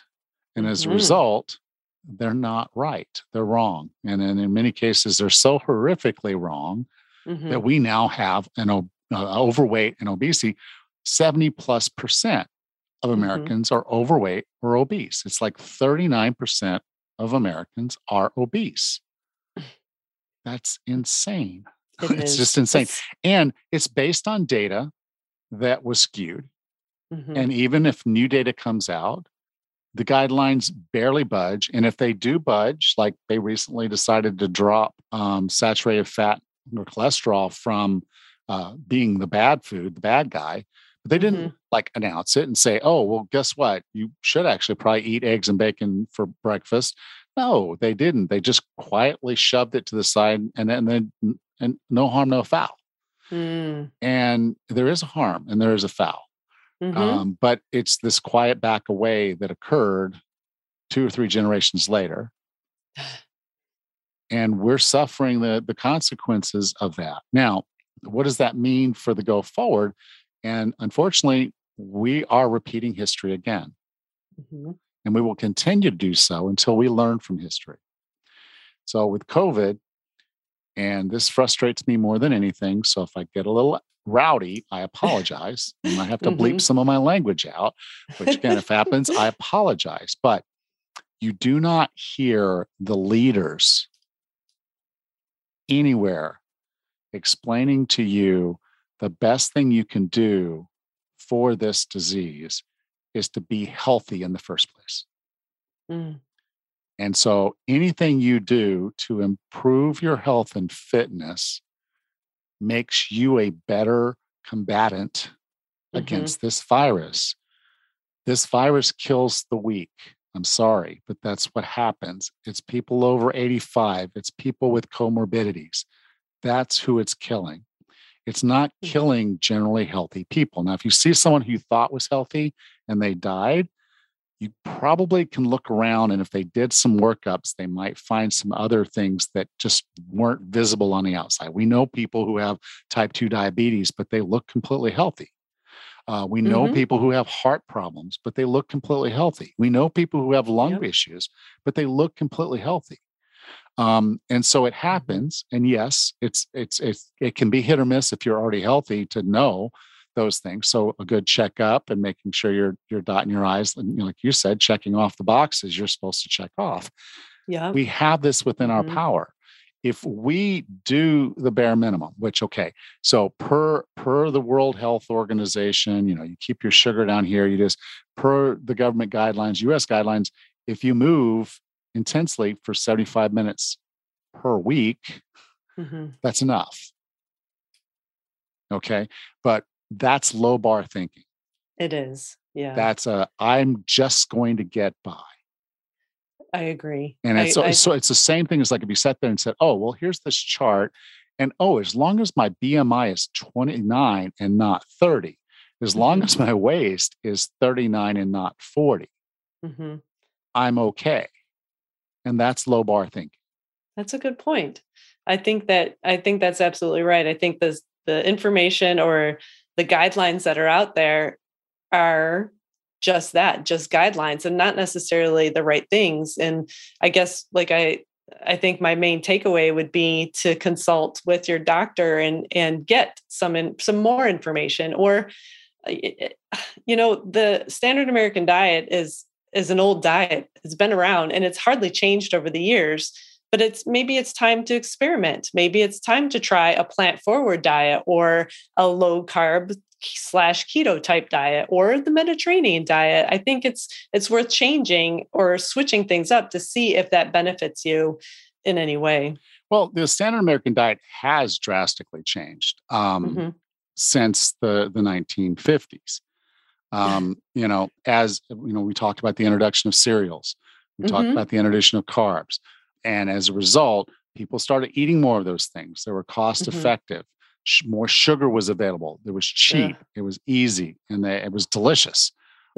and as a Mhm. result, they're not right. They're wrong, and, and in many cases, they're so horrifically wrong Mhm. that we now have an uh, overweight and obesity. Seventy plus percent of Mhm. Americans are overweight or obese. It's like thirty nine percent of Americans are obese. That's insane. It it's is. just insane. It's- And it's based on data that was skewed. mhm. And even if new data comes out, the guidelines barely budge. And if they do budge, like they recently decided to drop um, saturated fat or cholesterol from uh, being the bad food, the bad guy, but they didn't like announce it and say, oh, well, guess what? You should actually probably eat eggs and bacon for breakfast. No, they didn't. They just quietly shoved it to the side and then, and then and no harm, no foul. Mm, And there is a harm and there is a foul. mhm. Um, but it's this quiet back away that occurred two or three generations later. And we're suffering the, the consequences of that. Now, what does that mean for the go forward? And unfortunately, we are repeating history again, Mhm. and we will continue to do so until we learn from history. So, with COVID, and this frustrates me more than anything. So, if I get a little rowdy, I apologize. And I have to bleep Mhm. some of my language out, which again, if happens, I apologize. But you do not hear the leaders anywhere explaining to you the best thing you can do for this disease is to be healthy in the first place. Mm, And so anything you do to improve your health and fitness makes you a better combatant mhm. against this virus. This virus kills the weak. I'm sorry, but that's what happens. It's people over 85, it's people with comorbidities. That's who it's killing. It's not Mhm. killing generally healthy people. Now, if you see someone who you thought was healthy and they died, you probably can look around and if they did some workups, they might find some other things that just weren't visible on the outside. We know people who have type 2 diabetes, but they look completely healthy. Uh, we know Mhm. people who have heart problems, but they look completely healthy. We know people who have lung Yep. issues, but they look completely healthy. Um, and so it happens. And yes, it's it's it's it can be hit or miss if you're already healthy to know those things. So a good checkup and making sure you're you're dotting your I's, and like you said, checking off the boxes you're supposed to check off. Yeah. We have this within our Mhm. power. If we do the bare minimum, which okay, so per per the World Health Organization, you know, you keep your sugar down here. You just per the government guidelines, U.S. guidelines. If you move intensely for 75 minutes per week, Mhm. that's enough. Okay, but that's low bar thinking. It is. Yeah. That's a I'm just going to get by. I agree. And I- it's so, I- so it's the same thing as like if you sat there and said, "Oh, well, here's this chart, and oh, as long as my BMI is 29 and not 30, as long Mhm. as my waist is 39 and not 40, Mhm. I'm okay." And that's low bar thinking. That's a good point. I think that I think that's absolutely right. I think the the information or the guidelines that are out there are just that, just guidelines and not necessarily the right things. And I guess like I I think my main takeaway would be to consult with your doctor and and get some in, some more information or uh, you know the standard American diet is is an old diet. It's been around and it's hardly changed over the years but it's maybe it's time to experiment maybe it's time to try a plant forward diet or a low carb slash keto type diet or the mediterranean diet i think it's it's worth changing or switching things up to see if that benefits you in any way Well, the standard American diet has drastically changed um, Mhm. since the the 1950s. Um, you know, as you know, we talked about the introduction of cereals. We talked Mhm. about the introduction of carbs, and as a result, people started eating more of those things. They were cost Mhm. effective. sh- more sugar was available. It was cheap, Yeah. it was easy, and they, it was delicious.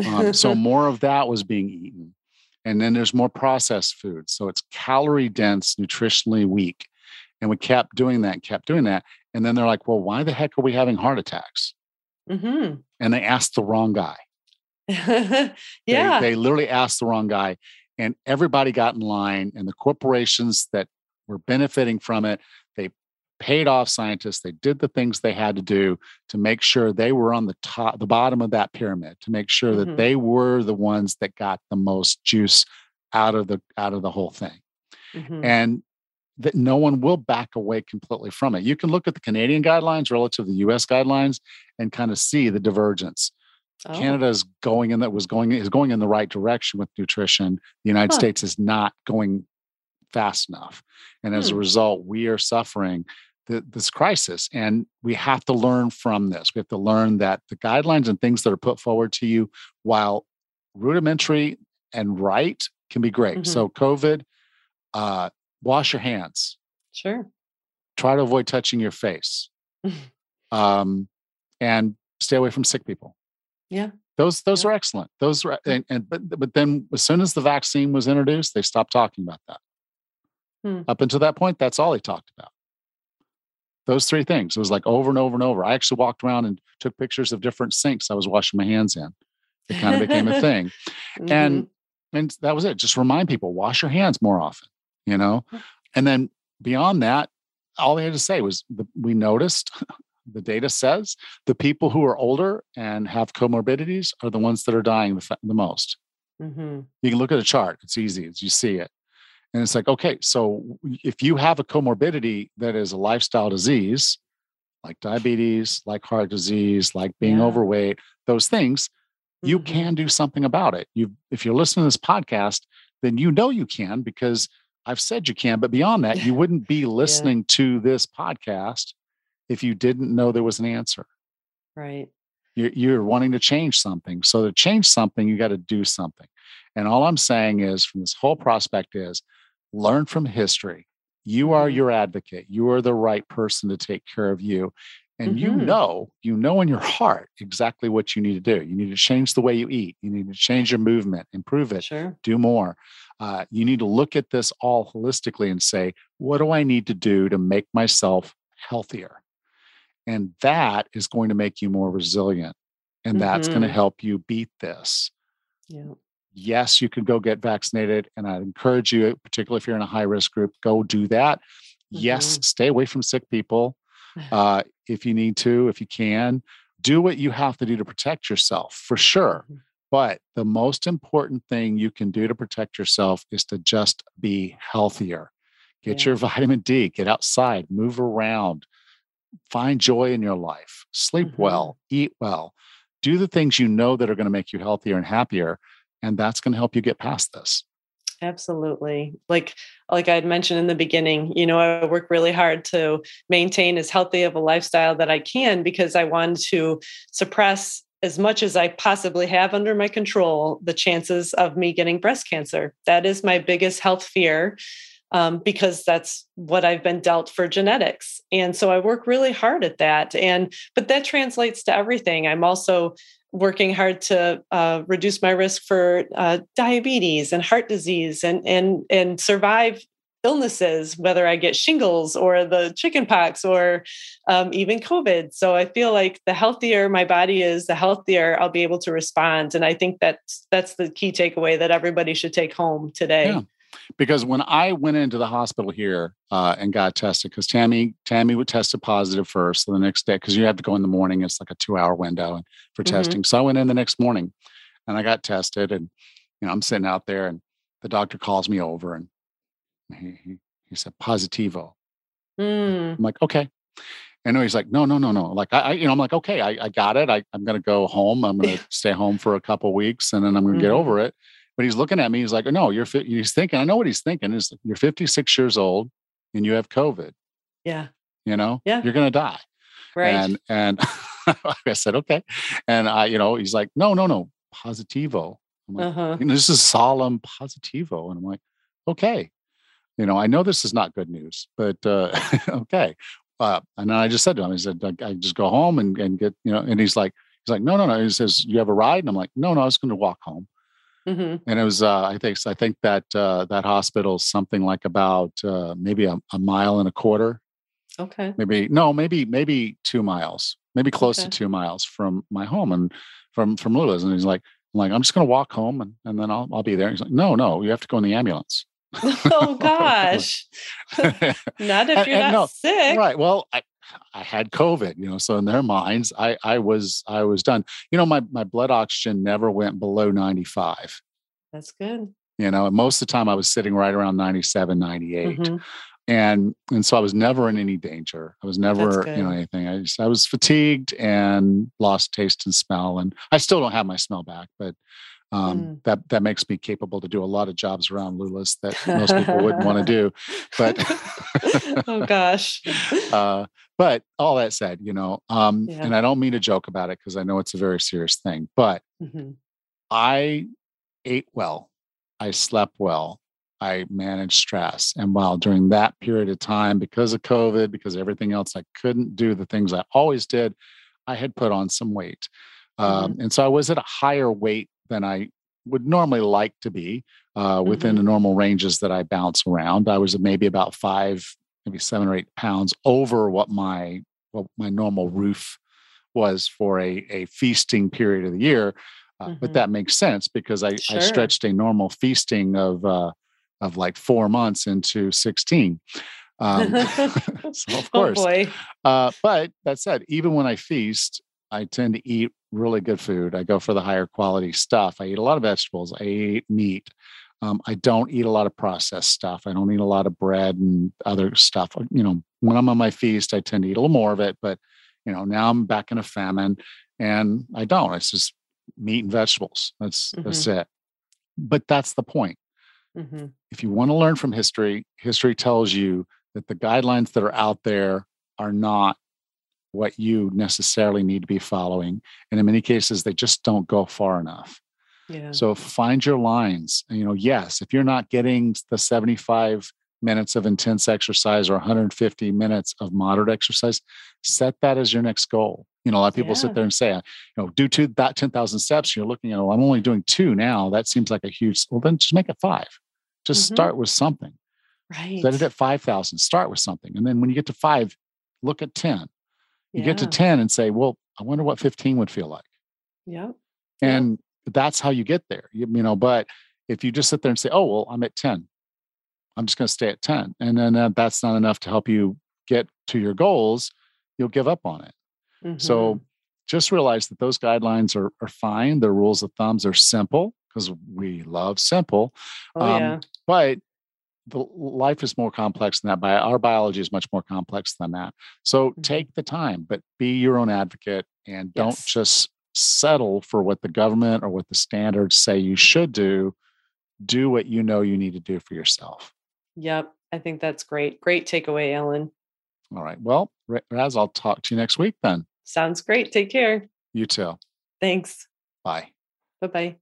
Um, so more of that was being eaten. And then there's more processed food. So it's calorie dense, nutritionally weak. And we kept doing that, kept doing that. And then they're like, well, why the heck are we having heart attacks? hmm And they asked the wrong guy. Yeah. They, literally asked the wrong guy. And everybody got in line, and the corporations that were benefiting from it, they paid off scientists. They did the things they had to do to make sure they were on the top, the bottom of that pyramid, to make sure that they were the ones that got the most juice out of the out of the whole thing. Mhm. And that no one will back away completely from it. You can look at the Canadian guidelines relative to the US guidelines and kind of see the divergence. Oh, Canada is going in that was going is going in the right direction with nutrition. The United Huh. States is not going fast enough, and as a Hmm. result, we are suffering the, this crisis. And we have to learn from this. We have to learn that the guidelines and things that are put forward to you, while rudimentary and right, can be great. Mhm. So, COVID, uh, wash your hands. Sure. Try to avoid touching your face, um, and stay away from sick people. Yeah. Those those Yeah. are excellent. Those are and, and but but then as soon as the vaccine was introduced, they stopped talking about that. Hmm. Up until that point, that's all they talked about. Those three things. It was like over and over and over. I actually walked around and took pictures of different sinks I was washing my hands in. It kind of became a thing. And and that was it. Just remind people, wash your hands more often, you know? And then beyond that, all they had to say was the, we noticed the data says the people who are older and have comorbidities are the ones that are dying the, the most. Mhm. You can look at a chart, it's easy as you see it. And it's like, okay, so if you have a comorbidity that is a lifestyle disease, like diabetes, like heart disease, like being Yeah. overweight, those things, you Mhm. can do something about it. You, if you're listening to this podcast, then you know you can because I've said you can. But beyond that, you wouldn't be listening to this podcast if you didn't know there was an answer. Right. You're, you're wanting to change something. So to change something, you got to do something. And all I'm saying is, from this whole prospect, is learn from history. You are Mhm. your advocate. You are the right person to take care of you. And you Mhm. know, you know in your heart exactly what you need to do. You need to change the way you eat. You need to change your movement, improve it, Sure. do more. Uh, you need to look at this all holistically and say, what do I need to do to make myself healthier? And that is going to make you more resilient. And that's going to help you beat this. Yeah. Yes, you can go get vaccinated. And I'd encourage you, particularly if you're in a high risk group, go do that. Yes, stay away from sick people uh, if you need to, if you can. Do what you have to do to protect yourself for sure. Mhm. But the most important thing you can do to protect yourself is to just be healthier. Get Yeah. your vitamin D, get outside, move around, find joy in your life, sleep Mhm. well, eat well, do the things you know that are going to make you healthier and happier. And that's going to help you get past this. Absolutely. Like like I had mentioned in the beginning, you know, I work really hard to maintain as healthy of a lifestyle that I can because I want to suppress as much as I possibly have under my control the chances of me getting breast cancer. That is my biggest health fear. Um, because that's what I've been dealt for genetics. And so I work really hard at that. And but that translates to everything. I'm also working hard to uh, reduce my risk for uh, diabetes and heart disease and and and survive illnesses, whether I get shingles or the chickenpox or um, even COVID. So I feel like the healthier my body is, the healthier I'll be able to respond. And I think that's that's the key takeaway that everybody should take home today. Yeah. Because when I went into the hospital here uh, and got tested, because Tammy Tammy would tested positive first, so the next day because you have to go in the morning, it's like a two hour window for Mhm. testing. So I went in the next morning, and I got tested, and you know I'm sitting out there, and the doctor calls me over, and he he, he said positivo. Mm, I'm like okay. And he's like, no, no, no, no. Like I, I you know, I'm like, okay, I, I got it. I, I'm gonna go home. I'm gonna stay home for a couple weeks, and then I'm gonna get Mhm. over it. But he's looking at me. He's like, no, you're. fi-" He's thinking. I know what he's thinking. Is you're 56 years old and you have COVID. yeah. You know, Yeah. you're gonna die. Right. And and I said, okay. And I, you know, he's like, no, no, no, positivo. I'm like, uh-huh. you know, this is solemn positivo. And I'm like, okay. You know, I know this is not good news, but uh, okay. Uh, and then I just said to him, I said, I, I just go home and, and get, you know, and he's like, he's like, no, no, no. He says, you have a ride? And I'm like, no, no, I was going to walk home. Mm-hmm. And it was, uh, I think, I think that uh, that hospital something like about uh, maybe a, a, mile and a quarter. Okay. Maybe no, maybe maybe two miles, maybe close okay. to two miles from my home and from from Lula's. And he's like, I'm like, I'm just going to walk home and, and then I'll I'll be there. He's like, no, no, you have to go in the ambulance. oh gosh, not if you're and, not no, sick, right? Well, I, I had COVID, you know, so in their minds, I, I was, I was done. You know, my, my blood oxygen never went below 95. That's good. You know, and most of the time I was sitting right around 97, 98. Mm-hmm. And, and so I was never in any danger. I was never, you know, anything. I just, I was fatigued and lost taste and smell. And I still don't have my smell back, but um, mm. that that makes me capable to do a lot of jobs around Lula's that most people wouldn't want to do. But oh gosh. Uh, but all that said, you know, um, yeah. and I don't mean to joke about it because I know it's a very serious thing, but mm-hmm. I ate well, I slept well, I managed stress. And while during that period of time, because of COVID, because everything else, I couldn't do the things I always did, I had put on some weight. Um, mm-hmm. And so I was at a higher weight than I would normally like to be uh, within mm-hmm. the normal ranges that I bounce around. I was maybe about five, maybe seven or eight pounds over what my what my normal roof was for a, a feasting period of the year. Uh, mm-hmm. But that makes sense because I, sure. I stretched a normal feasting of uh, of like four months into sixteen. Um, so of oh, course, oh uh, but that said, even when I feast, I tend to eat really good food. I go for the higher quality stuff. I eat a lot of vegetables. I eat meat. Um, I don't eat a lot of processed stuff. I don't eat a lot of bread and other stuff. You know, when I'm on my feast, I tend to eat a little more of it. But you know, now I'm back in a famine, and I don't. It's just meat and vegetables. That's mm-hmm. that's it. But that's the point. Mm-hmm. If you want to learn from history, history tells you that the guidelines that are out there are not what you necessarily need to be following. And in many cases, they just don't go far enough. Yeah. So find your lines. You know, yes, if you're not getting the 75 minutes of intense exercise or 150 minutes of moderate exercise, set that as your next goal. You know, a lot of people yeah. sit there and say, you know, do two that 10,000 steps. You're looking at, oh, I'm only doing two now. That seems like a huge, well, then just make it five. Just mm-hmm. start with something. Right. Set it at 5,000. Start with something. And then when you get to five, look at 10 you yeah. get to 10 and say, well, I wonder what 15 would feel like. Yeah. And yeah. that's how you get there. You, you, know, but if you just sit there and say, oh, well, I'm at 10, I'm just going to stay at 10. And then uh, that's not enough to help you get to your goals, you'll give up on it. Mm-hmm. So just realize that those guidelines are, are fine. The rules of thumbs are simple because we love simple. Oh, um, yeah. But the life is more complex than that. By our biology is much more complex than that. So mm-hmm. take the time, but be your own advocate and don't just settle for what the government or what the standards say you should do. Do what you know you need to do for yourself. Yep. I think that's great. Great takeaway, Allan. All right. Well, Raz, I'll talk to you next week then. Sounds great. Take care. You too. Thanks. Bye. Bye bye.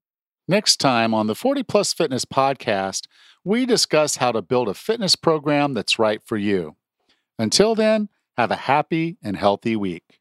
Next time on the 40 Plus Fitness podcast, we discuss how to build a fitness program that's right for you. Until then, have a happy and healthy week.